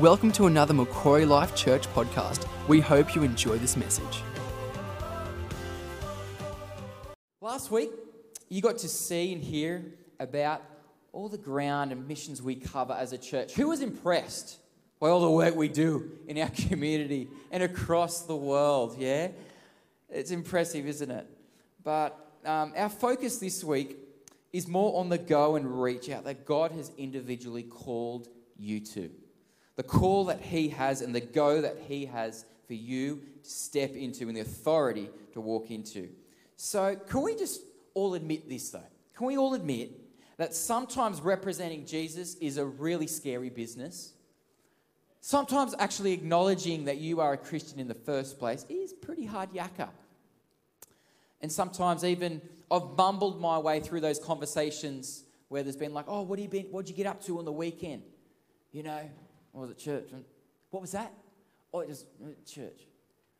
Welcome to another Macquarie Life Church podcast. We hope you enjoy this message. Last week, you got to see and hear about all the ground and missions we cover as a church. Who was impressed by all the work we do in our community and across the world? Yeah? It's impressive, isn't it? But um, our focus this week is more on the go and reach out that God has individually called you to. The call that He has and the go that He has for you to step into and the authority to walk into. So, can we just all admit this though? Can we all admit that sometimes representing Jesus is a really scary business? Sometimes actually acknowledging that you are a Christian in the first place is pretty hard yakka. And sometimes even I've mumbled my way through those conversations where there's been like, oh, what have you been, what'd you get up to on the weekend? You know, Was at church. What was that? Oh, it was uh, church.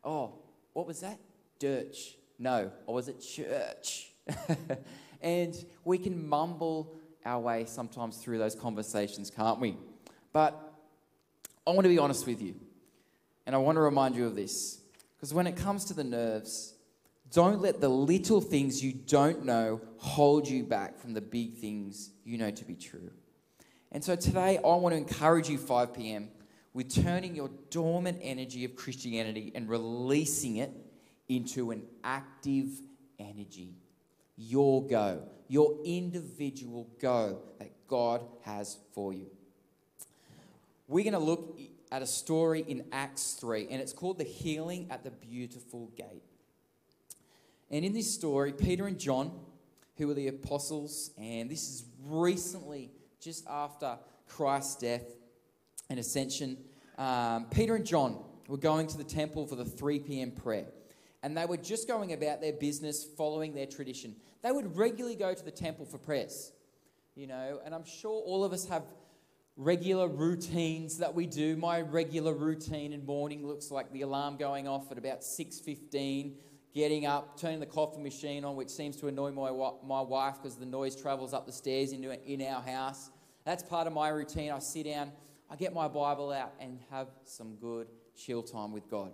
Oh, what was that? Dirch. No, I was at church. and we can mumble our way sometimes through those conversations, can't we? But I want to be honest with you. And I want to remind you of this. Because when it comes to the nerves, don't let the little things you don't know hold you back from the big things you know to be true. And so today, I want to encourage you, 5 p.m., with turning your dormant energy of Christianity and releasing it into an active energy. Your go, your individual go that God has for you. We're going to look at a story in Acts 3, and it's called The Healing at the Beautiful Gate. And in this story, Peter and John, who were the apostles, and this is recently just after Christ's death and ascension, um, Peter and John were going to the temple for the 3 p.m. prayer. And they were just going about their business, following their tradition. They would regularly go to the temple for prayers, you know, and I'm sure all of us have regular routines that we do. My regular routine in morning looks like the alarm going off at about 6:15 getting up, turning the coffee machine on, which seems to annoy my, my wife because the noise travels up the stairs into, in our house. That's part of my routine. I sit down, I get my Bible out, and have some good chill time with God.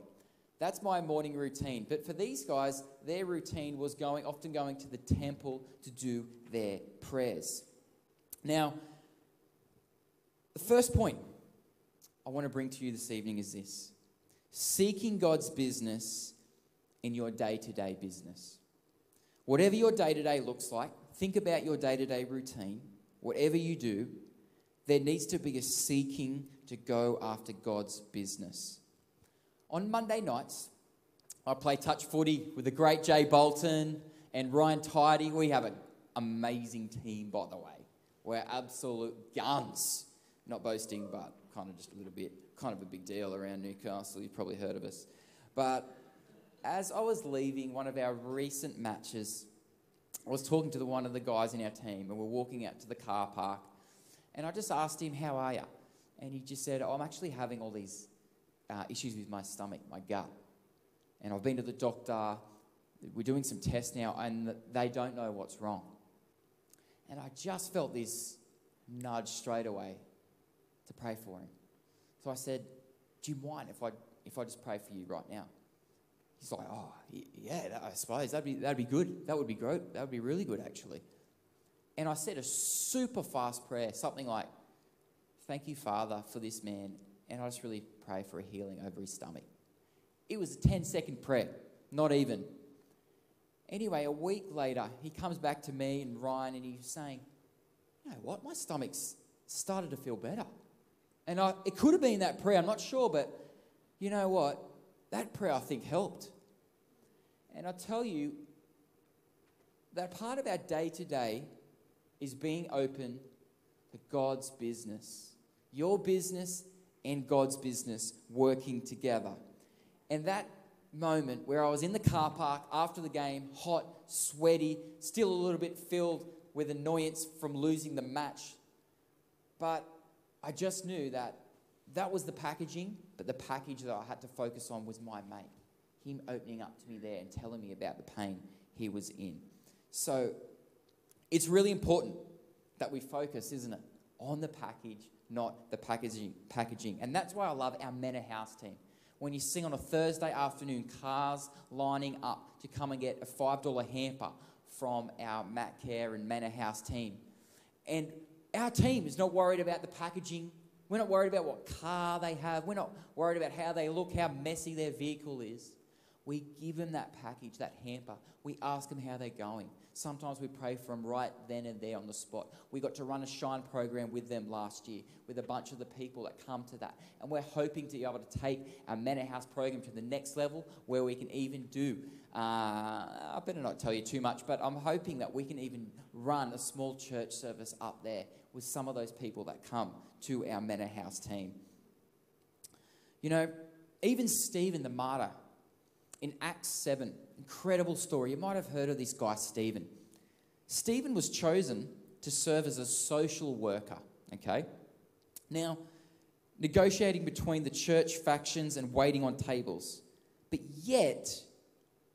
That's my morning routine. But for these guys, their routine was going, often going to the temple to do their prayers. Now, the first point I want to bring to you this evening is this seeking God's business in your day to day business. Whatever your day to day looks like, think about your day to day routine. Whatever you do, there needs to be a seeking to go after God's business. On Monday nights, I play touch footy with the great Jay Bolton and Ryan Tidy. We have an amazing team, by the way. We're absolute guns. Not boasting, but kind of just a little bit, kind of a big deal around Newcastle. You've probably heard of us. But as I was leaving one of our recent matches, I was talking to the, one of the guys in our team, and we're walking out to the car park. And I just asked him, How are you? And he just said, oh, I'm actually having all these uh, issues with my stomach, my gut. And I've been to the doctor. We're doing some tests now, and they don't know what's wrong. And I just felt this nudge straight away to pray for him. So I said, Do you mind if I, if I just pray for you right now? He's like, oh, yeah, I suppose that'd be, that'd be good. That would be great. That would be really good, actually. And I said a super fast prayer, something like, Thank you, Father, for this man. And I just really pray for a healing over his stomach. It was a 10 second prayer, not even. Anyway, a week later, he comes back to me and Ryan and he's saying, You know what? My stomach's started to feel better. And I, it could have been that prayer, I'm not sure, but you know what? That prayer, I think, helped. And I tell you, that part of our day to day is being open to God's business. Your business and God's business working together. And that moment where I was in the car park after the game, hot, sweaty, still a little bit filled with annoyance from losing the match. But I just knew that that was the packaging, but the package that I had to focus on was my mate him opening up to me there and telling me about the pain he was in. So it's really important that we focus, isn't it, on the package, not the packaging. And that's why I love our Manor House team. When you sing on a Thursday afternoon, cars lining up to come and get a $5 hamper from our Matt Care and Manor House team. And our team is not worried about the packaging. We're not worried about what car they have. We're not worried about how they look, how messy their vehicle is. We give them that package, that hamper. We ask them how they're going. Sometimes we pray for them right then and there on the spot. We got to run a Shine program with them last year with a bunch of the people that come to that. And we're hoping to be able to take our Manor House program to the next level where we can even do, uh, I better not tell you too much, but I'm hoping that we can even run a small church service up there with some of those people that come to our Manor House team. You know, even Stephen the martyr in Acts 7, incredible story. You might have heard of this guy, Stephen. Stephen was chosen to serve as a social worker, okay? Now, negotiating between the church factions and waiting on tables. But yet,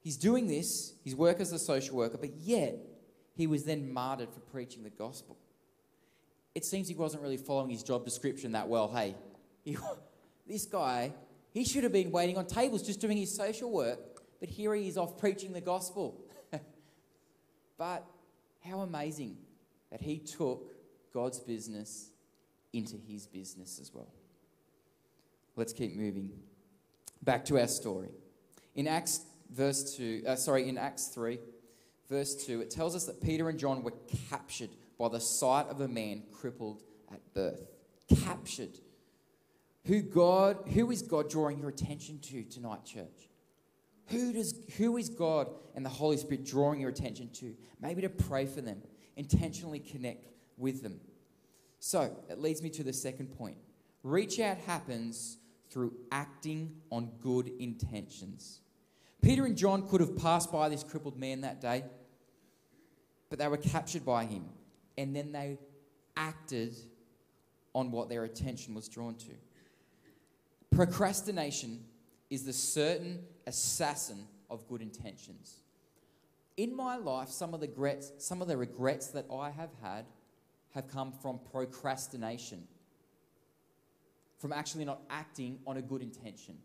he's doing this, his work as a social worker, but yet, he was then martyred for preaching the gospel. It seems he wasn't really following his job description that well. Hey, he, this guy, he should have been waiting on tables just doing his social work, but here he is off preaching the gospel. but how amazing that he took God's business into his business as well. Let's keep moving. Back to our story. In Acts verse 2, uh, sorry, in Acts 3, verse 2, it tells us that Peter and John were captured by the sight of a man crippled at birth. Captured. Who God, who is God drawing your attention to tonight, church? Who, does, who is God and the Holy Spirit drawing your attention to? Maybe to pray for them, intentionally connect with them. So, it leads me to the second point. Reach out happens through acting on good intentions. Peter and John could have passed by this crippled man that day, but they were captured by him. And then they acted on what their attention was drawn to. Procrastination is the certain assassin of good intentions. In my life, some of the regrets, some of the regrets that I have had have come from procrastination, from actually not acting on a good intention.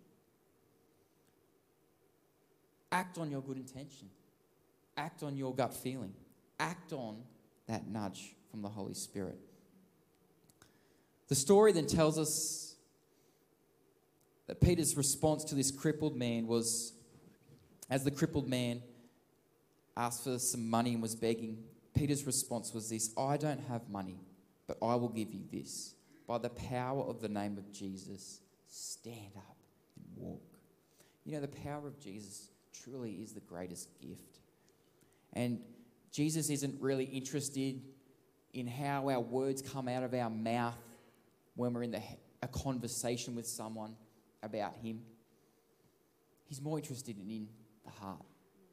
Act on your good intention. Act on your gut feeling. Act on that nudge from the Holy Spirit. The story then tells us that Peter's response to this crippled man was as the crippled man asked for some money and was begging, Peter's response was this I don't have money, but I will give you this. By the power of the name of Jesus, stand up and walk. You know, the power of Jesus truly is the greatest gift. And Jesus isn't really interested in how our words come out of our mouth when we're in the, a conversation with someone about Him. He's more interested in the heart.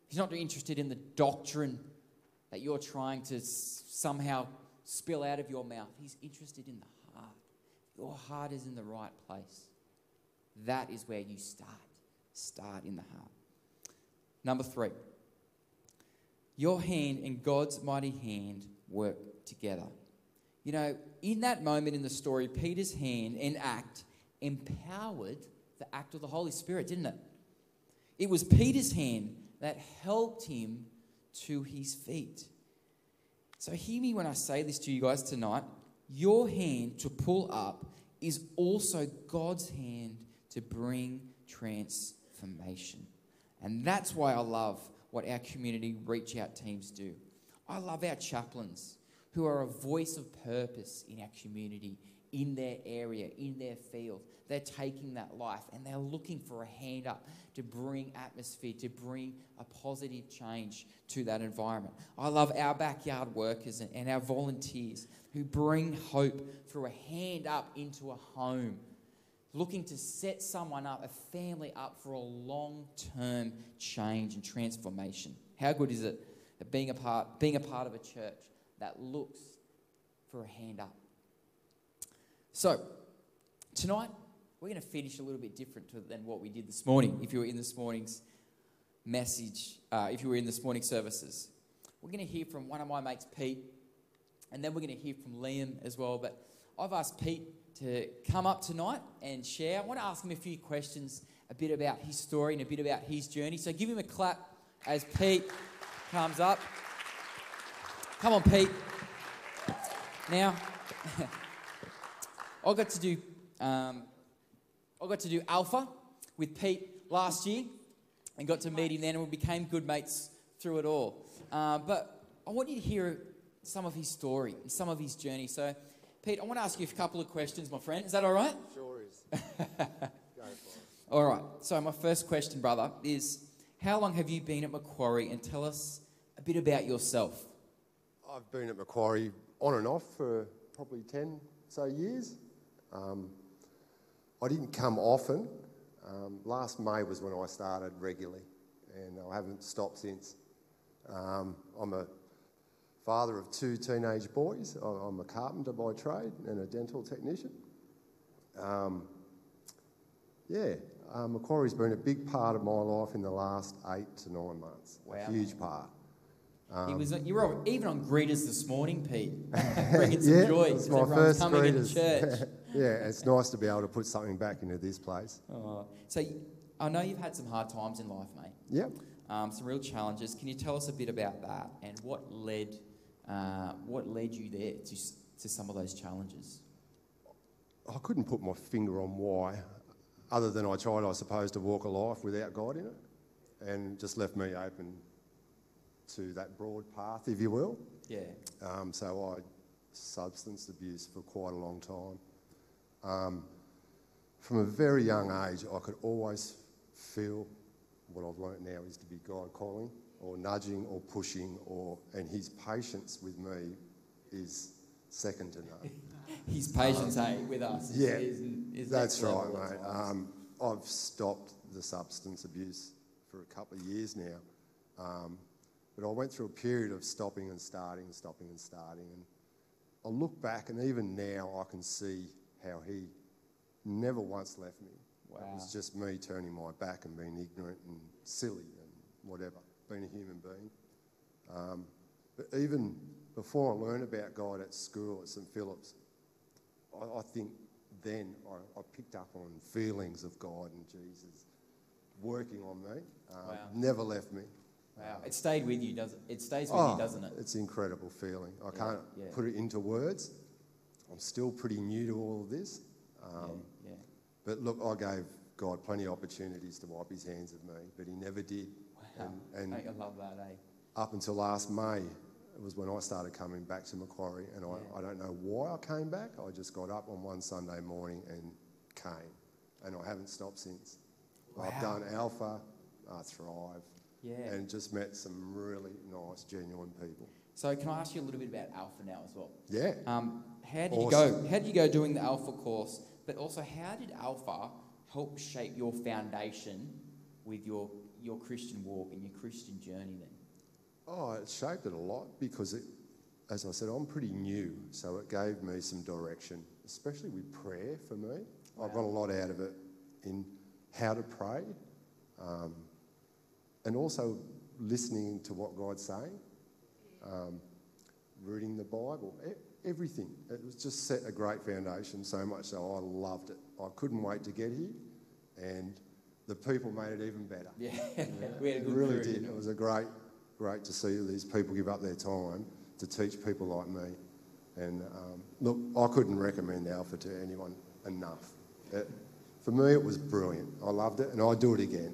He's not interested in the doctrine that you're trying to somehow spill out of your mouth. He's interested in the heart. Your heart is in the right place. That is where you start. Start in the heart. Number three, your hand and God's mighty hand work together. You know, in that moment in the story, Peter's hand and act empowered the act of the Holy Spirit, didn't it? It was Peter's hand that helped him to his feet. So, hear me when I say this to you guys tonight. Your hand to pull up is also God's hand to bring transformation. And that's why I love what our community reach out teams do. I love our chaplains who are a voice of purpose in our community, in their area, in their field. They're taking that life and they're looking for a hand up to bring atmosphere, to bring a positive change to that environment. I love our backyard workers and our volunteers who bring hope through a hand up into a home, looking to set someone up, a family up for a long term change and transformation. How good is it that being a part, being a part of a church that looks for a hand up? So, tonight we're going to finish a little bit different to, than what we did this morning. If you were in this morning's message, uh, if you were in this morning's services, we're going to hear from one of my mates, Pete, and then we're going to hear from Liam as well. But I've asked Pete to come up tonight and share. I want to ask him a few questions, a bit about his story and a bit about his journey. So give him a clap as Pete comes up. Come on, Pete. Now, I got to do um, I got to do Alpha with Pete last year and got to meet him then, and we became good mates through it all. Uh, but I want you to hear some of his story and some of his journey. So, Pete, I want to ask you a couple of questions, my friend. Is that all right? Sure is. Go for it. All right. So, my first question, brother, is how long have you been at Macquarie? And tell us a bit about yourself. I've been at Macquarie on and off for probably 10 so years. Um, I didn't come often. Um, last May was when I started regularly, and I haven't stopped since. Um, I'm a father of two teenage boys. I'm a carpenter by trade and a dental technician. Um, yeah, uh, Macquarie's been a big part of my life in the last eight to nine months. Wow. A huge part. he was, you were even on greeters this morning, Pete, bringing some yeah, joy it's my first coming into greeters. church. yeah, it's nice to be able to put something back into this place. Oh, so, I know you've had some hard times in life, mate. Yep. um, some real challenges. Can you tell us a bit about that and what led uh, what led you there to, to some of those challenges? I couldn't put my finger on why, other than I tried, I suppose, to walk a life without God in it, and just left me open to that broad path, if you will. Yeah, Um, so I substance abuse for quite a long time. Um, from a very young age, I could always feel what I've learnt now is to be God calling, or nudging, or pushing, or and His patience with me is second to none. his patience, hey, with us. is- Yeah, is, is That's right, mate. Um, I've stopped the substance abuse for a couple of years now. Um, but I went through a period of stopping and starting and stopping and starting. And I look back, and even now I can see how he never once left me. It was just me turning my back and being ignorant and silly and whatever, being a human being. Um, but even before I learned about God at school at St Philip's, I, I think then I, I picked up on feelings of God and Jesus working on me. Um, Wow. Never left me. wow, it stayed with you, doesn't it? It stays with Oh, you, doesn't it? It's an incredible feeling. I Yeah, can't yeah. put it into words. I'm still pretty new to all of this. Um, yeah, yeah. But look, I gave God plenty of opportunities to wipe his hands of me, but he never did. Wow, And, and I love that, eh? up until last May it was when I started coming back to Macquarie, and Yeah. I, I don't know why I came back. I just got up on one Sunday morning and came, and I haven't stopped since. I've done Alpha, uh, Thrive, Yeah. and just met some really nice, genuine people. So, can I ask you a little bit about Alpha now as well? Yeah. Um, how did you go? How did you go doing the Alpha course? But also, how did Alpha help shape your foundation with your your Christian walk and your Christian journey? Then, Oh, it shaped it a lot because, it, as I said, I'm pretty new, so it gave me some direction, especially with prayer for me. I got a lot out of it in how to pray um, and also listening to what God's saying, um, reading the Bible, everything. It was just set a great foundation so much so I loved it. I couldn't wait to get here, and the people made it even better. yeah, we had a It good really crew, did. It was a great, great to see these people give up their time to teach people like me. And um, look, I couldn't recommend Alpha to anyone enough. It, for me, it was brilliant. I loved it, and I'd do it again.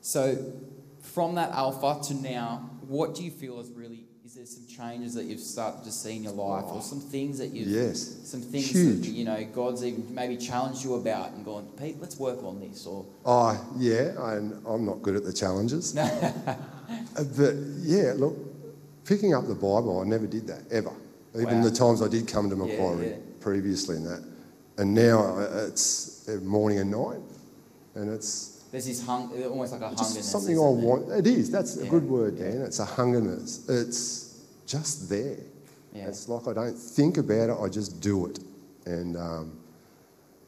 So, from that Alpha to now, what do you feel is really? Is there some changes that you've started to see in your life, or some things that you've Yes, some things Huge. that you know God's even maybe challenged you about and gone, Pete, let's work on this, or Oh, yeah, and I'm not good at the challenges. Uh, but yeah, look, picking up the Bible, I never did that ever. Even Wow. the times I did come to Yeah, Macquarie yeah. previously and that. And now uh, it's uh, morning and night, and it's there's this hung, almost like a just hungerness. something I want. It is. That's a good word, yeah. Dan. It's a hungerness. It's just there. Yeah. It's like I don't think about it. I just do it. And um,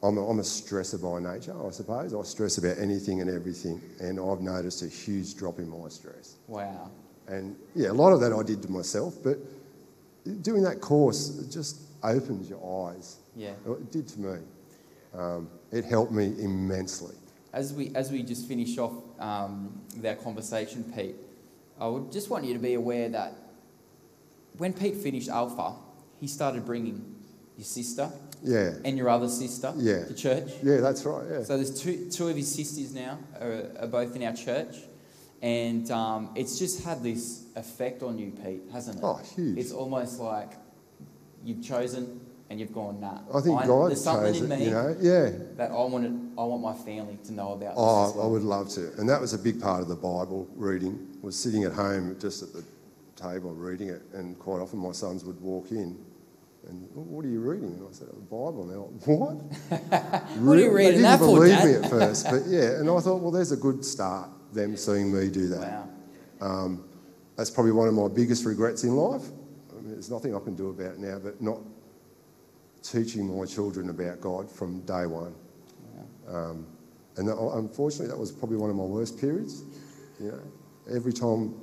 I'm, a, I'm a stresser by nature, I suppose. I stress about anything and everything, and I've noticed a huge drop in my stress. Wow. And yeah, a lot of that I did to myself, but doing that course it just opens your eyes. Yeah. It did to me. Um, it helped me immensely. As we as we just finish off um, with our conversation, Pete, I would just want you to be aware that when Pete finished Alpha, he started bringing your sister Yeah. and your other sister Yeah. to church. Yeah, that's right. Yeah. So there's two two of his sisters now are, are both in our church, and um, it's just had this effect on you, Pete, hasn't it? Oh, huge. It's almost like you've chosen and you've gone nah. I think God there's something chose in it, me you know. Yeah. that I wanted. I want my family to know about. this Oh, as I would love to. And that was a big part of the Bible reading, was sitting at home just at the table reading it. And quite often my sons would walk in and, "Oh, what are you reading? And I said, the Bible. And they're like, what? What are you reading They didn't believe Dad? me at first. But yeah, and I thought, well, there's a good start, them seeing me do that. Wow. Um, that's probably one of my biggest regrets in life. I mean, there's nothing I can do about it now, but not teaching my children about God from day one. Um, and that, unfortunately, that was probably one of my worst periods. You know, every time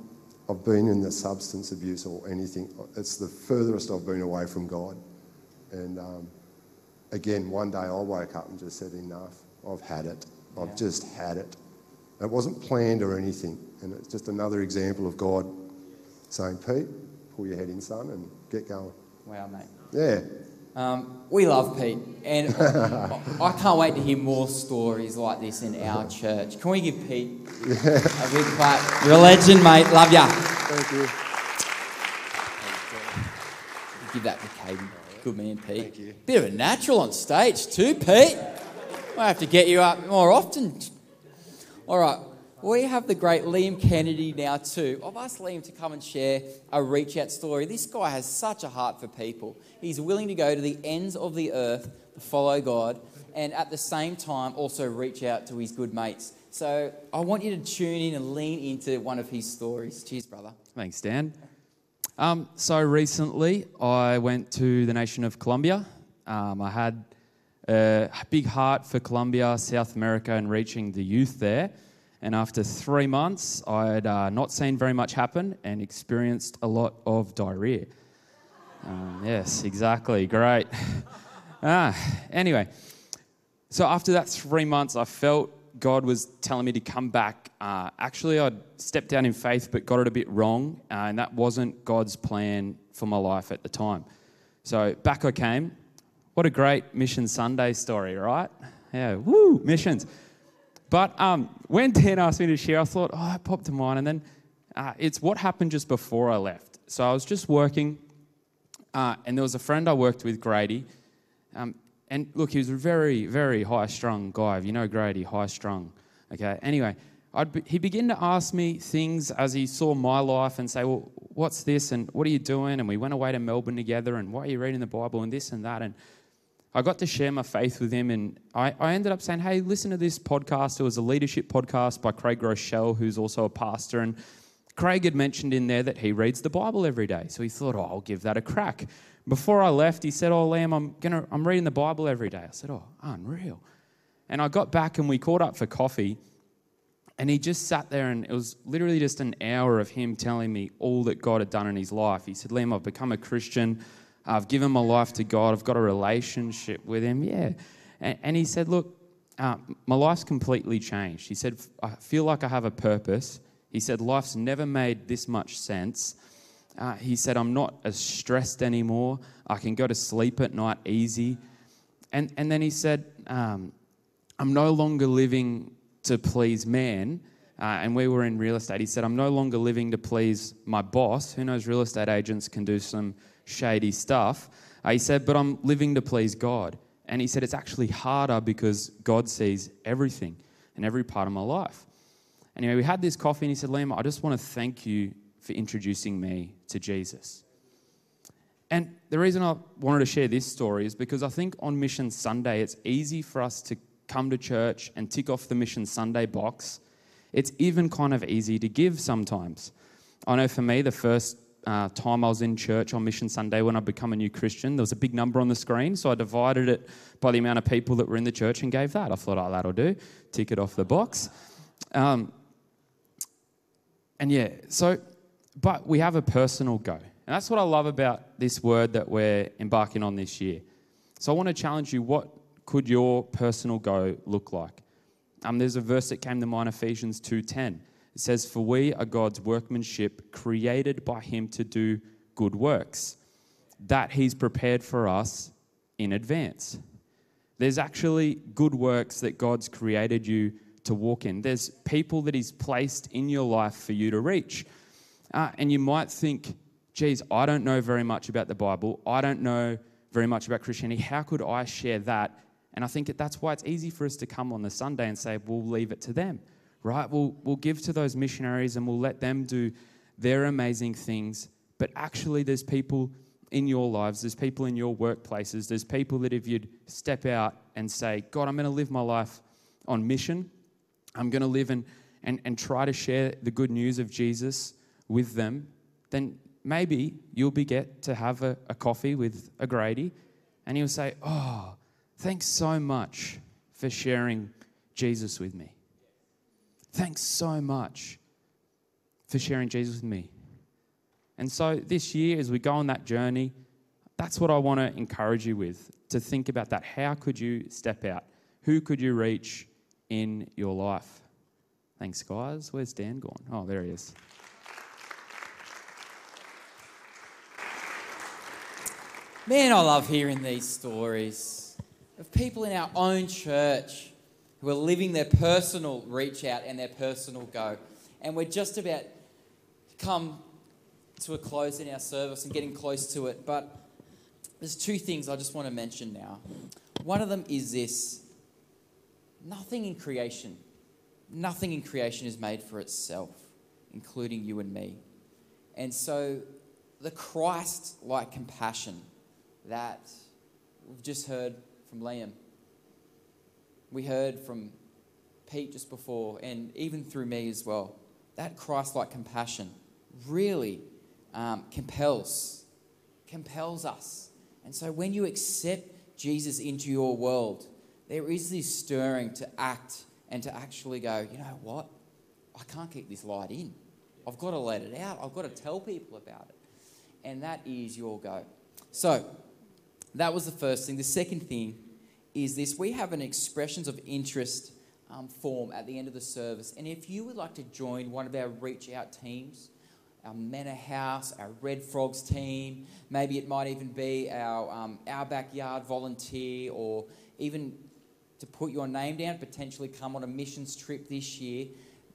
I've been in the substance abuse or anything, it's the furthest I've been away from God. And um, again, one day I woke up and just said, enough. I've had it. I've Yeah. just had it. It wasn't planned or anything. And it's just another example of God saying, Pete, pull your head in, son, and get going. Wow, mate. Yeah. Um, we love Pete, and I, I can't wait to hear more stories like this in our church. Can we give Pete a big clap? You're a legend, mate. Love ya. Thank you. Give that to Caden. Good man, Pete. Thank you. Bit of a natural on stage too, Pete. I have to get you up more often. All right. We have the great Liam Kennedy now too. I've asked Liam to come and share a reach out story. This guy has such a heart for people. He's willing to go to the ends of the earth to follow God and at the same time also reach out to his good mates. So I want you to tune in and lean into one of his stories. Cheers, brother. Thanks, Dan. Um, so recently, I went to the nation of Colombia. Um, I had a big heart for Colombia, South America, and reaching the youth there. And after three months, I had uh, not seen very much happen and experienced a lot of diarrhea. Um, yes, exactly. Great. ah, anyway, so after that three months, I felt God was telling me to come back. Uh, actually, I'd stepped down in faith, but got it a bit wrong, uh, and that wasn't God's plan for my life at the time. So back I came. What a great Mission Sunday story, right? Yeah, woo, missions. But um, when Dan asked me to share, I thought, oh, it popped to mind, and then uh, it's what happened just before I left. So I was just working, uh, and there was a friend I worked with, Grady. Um, and look, he was a very, very high strung guy. If you know Grady, high strung. Okay, anyway, be, he began to ask me things as he saw my life and say, Well, what's this? And what are you doing? And we went away to Melbourne together. And why are you reading the Bible? And this and that. And I got to share my faith with him. And I, I ended up saying, Hey, listen to this podcast. It was a leadership podcast by Craig Groeschel, who's also a pastor. And Craig had mentioned in there that he reads the Bible every day. So he thought, Oh, I'll give that a crack. Before I left, he said, Oh, Liam, I'm, gonna, I'm reading the Bible every day. I said, Oh, unreal. And I got back and we caught up for coffee. And he just sat there, and it was literally just an hour of him telling me all that God had done in his life. He said, Liam, I've become a Christian. I've given my life to God. I've got a relationship with him. Yeah. And, and he said, Look, uh, my life's completely changed. He said, I feel like I have a purpose. He said, Life's never made this much sense. Uh, he said, I'm not as stressed anymore. I can go to sleep at night easy. And, and then he said, um, I'm no longer living to please man. Uh, and we were in real estate. He said, I'm no longer living to please my boss. Who knows, real estate agents can do some shady stuff. Uh, he said, but I'm living to please God. And he said, it's actually harder because God sees everything and every part of my life. Anyway, we had this coffee and he said, Liam, I just want to thank you for introducing me to Jesus. And the reason I wanted to share this story is because I think on Mission Sunday, it's easy for us to come to church and tick off the Mission Sunday box. It's even kind of easy to give sometimes. I know for me, the first uh, time I was in church on Mission Sunday when I become a new Christian, there was a big number on the screen, so I divided it by the amount of people that were in the church and gave that. I thought, oh, that'll do. Tick it off the box. Um, and yeah, so, but we have a personal go. And that's what I love about this word that we're embarking on this year. So I want to challenge you what could your personal go look like? Um, there's a verse that came to mind, Ephesians 2.10. It says, For we are God's workmanship, created by him to do good works, that he's prepared for us in advance. There's actually good works that God's created you to walk in. There's people that he's placed in your life for you to reach. Uh, and you might think, geez, I don't know very much about the Bible. I don't know very much about Christianity. How could I share that? And I think that that's why it's easy for us to come on the Sunday and say, we'll leave it to them, right? We'll, we'll give to those missionaries and we'll let them do their amazing things. But actually, there's people in your lives, there's people in your workplaces, there's people that if you'd step out and say, God, I'm going to live my life on mission, I'm going to live and, and, and try to share the good news of Jesus with them, then maybe you'll be get to have a, a coffee with a Grady and he'll say, Oh, thanks so much for sharing Jesus with me. Thanks so much for sharing Jesus with me. And so this year, as we go on that journey, that's what I want to encourage you with to think about that. How could you step out? Who could you reach in your life? Thanks, guys. Where's Dan gone? Oh, there he is. Man, I love hearing these stories of people in our own church who are living their personal reach out and their personal go. And we're just about to come to a close in our service and getting close to it. But there's two things I just want to mention now. One of them is this nothing in creation, nothing in creation is made for itself, including you and me. And so the Christ like compassion that we've just heard from Liam. We heard from Pete just before, and even through me as well. That Christ like compassion really um, compels, compels us. And so when you accept Jesus into your world, there is this stirring to act and to actually go, you know what? I can't keep this light in. I've got to let it out. I've got to tell people about it. And that is your go. So, that was the first thing. The second thing is this we have an expressions of interest um, form at the end of the service. And if you would like to join one of our reach out teams, our Manor House, our Red Frogs team, maybe it might even be our, um, our backyard volunteer, or even to put your name down, potentially come on a missions trip this year.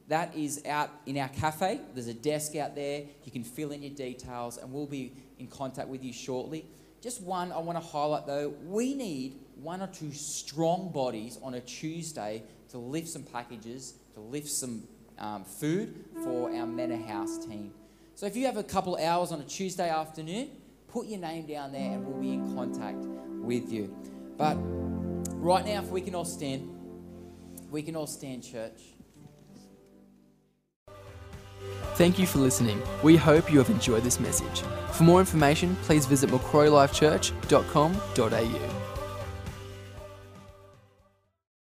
That is out in our cafe. There's a desk out there. You can fill in your details, and we'll be in contact with you shortly. Just one I want to highlight though we need one or two strong bodies on a Tuesday to lift some packages, to lift some um, food for our Manor House team. So if you have a couple hours on a Tuesday afternoon, put your name down there and we'll be in contact with you. But right now, if we can all stand, we can all stand, church. Thank you for listening. We hope you have enjoyed this message. For more information, please visit macquarielifechurch.com.au.